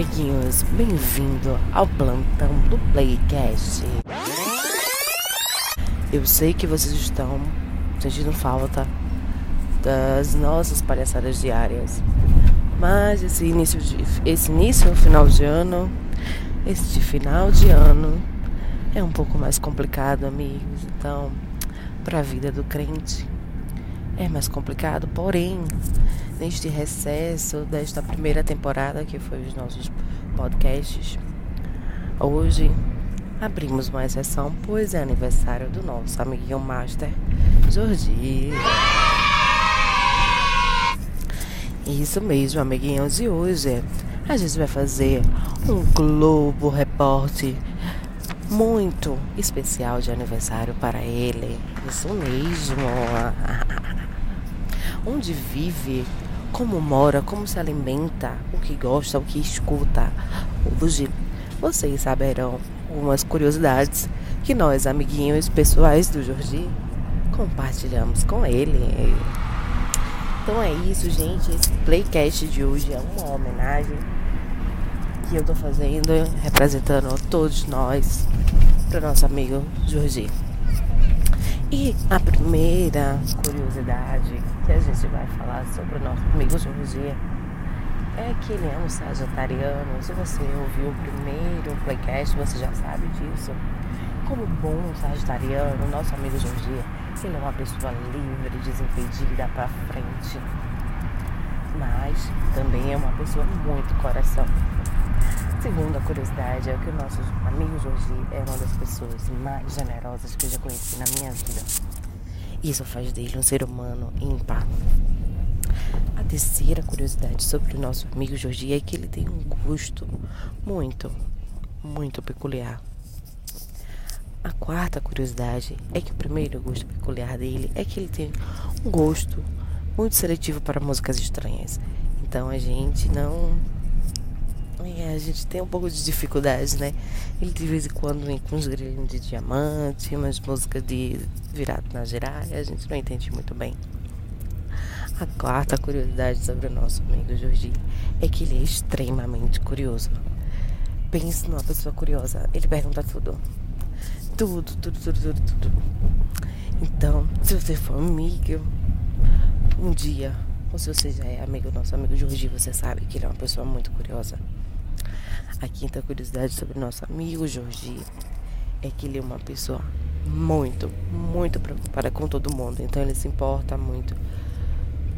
amiguinhos, bem-vindo ao plantão do Playcast. Eu sei que vocês estão sentindo falta das nossas palhaçadas diárias, mas esse início, de, esse início, final de ano, este final de ano é um pouco mais complicado, amigos. Então, para a vida do crente é mais complicado, porém neste recesso desta primeira temporada, que foi os nossos podcasts. Hoje abrimos uma exceção, pois é aniversário do nosso amiguinho Master Jordi. Isso mesmo, amiguinhos, e hoje a gente vai fazer um Globo Repórter muito especial de aniversário para ele. Isso mesmo. Onde vive como mora, como se alimenta, o que gosta, o que escuta. Hoje vocês saberão algumas curiosidades que nós, amiguinhos pessoais do Jordi, compartilhamos com ele. Então é isso, gente. Esse playcast de hoje é uma homenagem que eu tô fazendo, representando todos nós, para nosso amigo Jordi. E a primeira curiosidade que a gente vai falar sobre o nosso amigo Jorge é que ele é um sagitariano. Se você ouviu o primeiro playcast, você já sabe disso. Como bom sagitariano, nosso amigo Jorge, ele é uma pessoa livre, desimpedida para frente. Mas também é uma pessoa muito coração. Segunda curiosidade é que o nosso amigo Jorge é uma das pessoas mais generosas que eu já conheci na minha vida. Isso faz dele um ser humano ímpar. A terceira curiosidade sobre o nosso amigo Jorge é que ele tem um gosto muito, muito peculiar. A quarta curiosidade é que o primeiro gosto peculiar dele é que ele tem um gosto muito seletivo para músicas estranhas. Então a gente não é, a gente tem um pouco de dificuldade, né? Ele de vez em quando vem com uns grelhinhos de diamante, umas músicas de virado na gerais, a gente não entende muito bem. A quarta curiosidade sobre o nosso amigo Jordi é que ele é extremamente curioso. Pense numa pessoa curiosa, ele pergunta tudo. Tudo, tudo, tudo, tudo, tudo. Então, se você for amigo, um dia, ou se você já é amigo do nosso amigo Jordi, você sabe que ele é uma pessoa muito curiosa. A quinta curiosidade sobre nosso amigo Jorge é que ele é uma pessoa muito, muito preocupada com todo mundo. Então ele se importa muito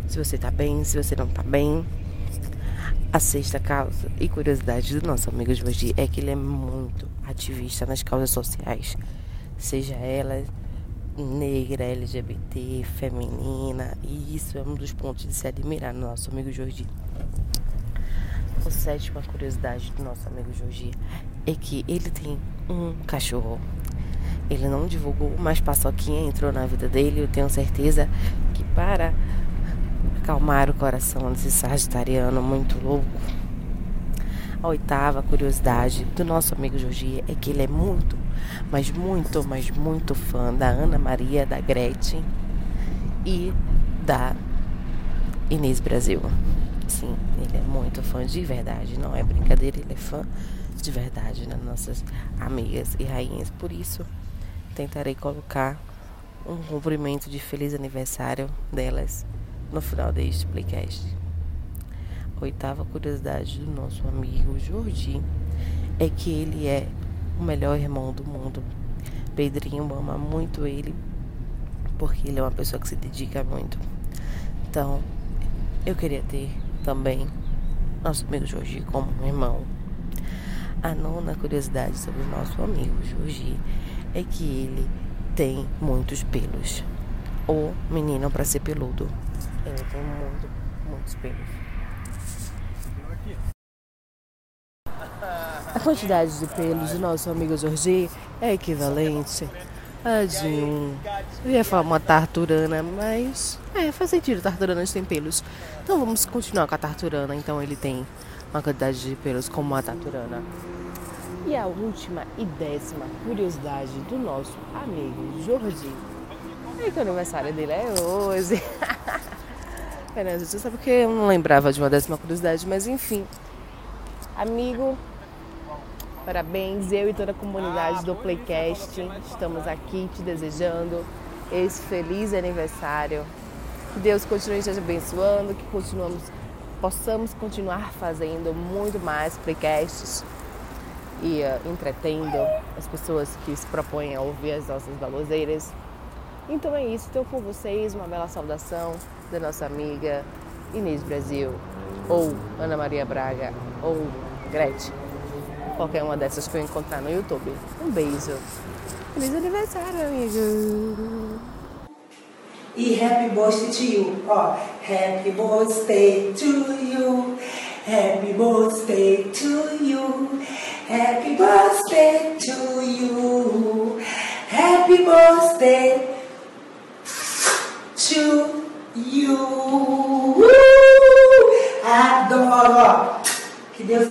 se você tá bem, se você não tá bem. A sexta causa e curiosidade do nosso amigo Jorge é que ele é muito ativista nas causas sociais, seja ela negra, LGBT, feminina, e isso é um dos pontos de se admirar no nosso amigo Jorge. A sétima curiosidade do nosso amigo Jorge é que ele tem um cachorro. Ele não divulgou, mas Paçoquinha entrou na vida dele. Eu tenho certeza que para acalmar o coração desse sagitariano muito louco. A oitava curiosidade do nosso amigo Jorge é que ele é muito, mas muito, mas muito fã da Ana Maria, da Gretchen e da Inês Brasil. Sim, ele é muito fã de verdade, não é brincadeira, ele é fã de verdade das nossas amigas e rainhas. Por isso, tentarei colocar um cumprimento de feliz aniversário delas no final deste playcast. Oitava curiosidade do nosso amigo Jordi é que ele é o melhor irmão do mundo. Pedrinho ama muito ele porque ele é uma pessoa que se dedica muito. Então, eu queria ter também nosso amigo Jorge como um irmão. A nona curiosidade sobre o nosso amigo Jorge é que ele tem muitos pelos. O menino para ser peludo. Ele tem muito, muitos pelos. A quantidade de pelos do nosso amigo Jorge é equivalente um. Eu ia falar uma tarturana, mas. É, faz sentido, tarturanas têm pelos. Então vamos continuar com a tarturana. Então ele tem uma quantidade de pelos como a tarturana. E a última e décima curiosidade do nosso amigo Jordi é que o aniversário dele é hoje. Pera, você sabe que eu não lembrava de uma décima curiosidade, mas enfim. Amigo, parabéns, eu e toda a comunidade do Playcast estamos aqui te desejando esse feliz aniversário. Que Deus continue te abençoando, que continuamos, possamos continuar fazendo muito mais playcasts e uh, entretendo as pessoas que se propõem a ouvir as nossas baloseiras. Então é isso, estou com vocês uma bela saudação da nossa amiga Inês Brasil, ou Ana Maria Braga, ou Gretchen, qualquer uma dessas que eu encontrar no YouTube. Um beijo. Feliz aniversário, amigo! E happy birthday to you. Ó, happy birthday to you. Happy birthday to you. Happy birthday to you. Happy birthday to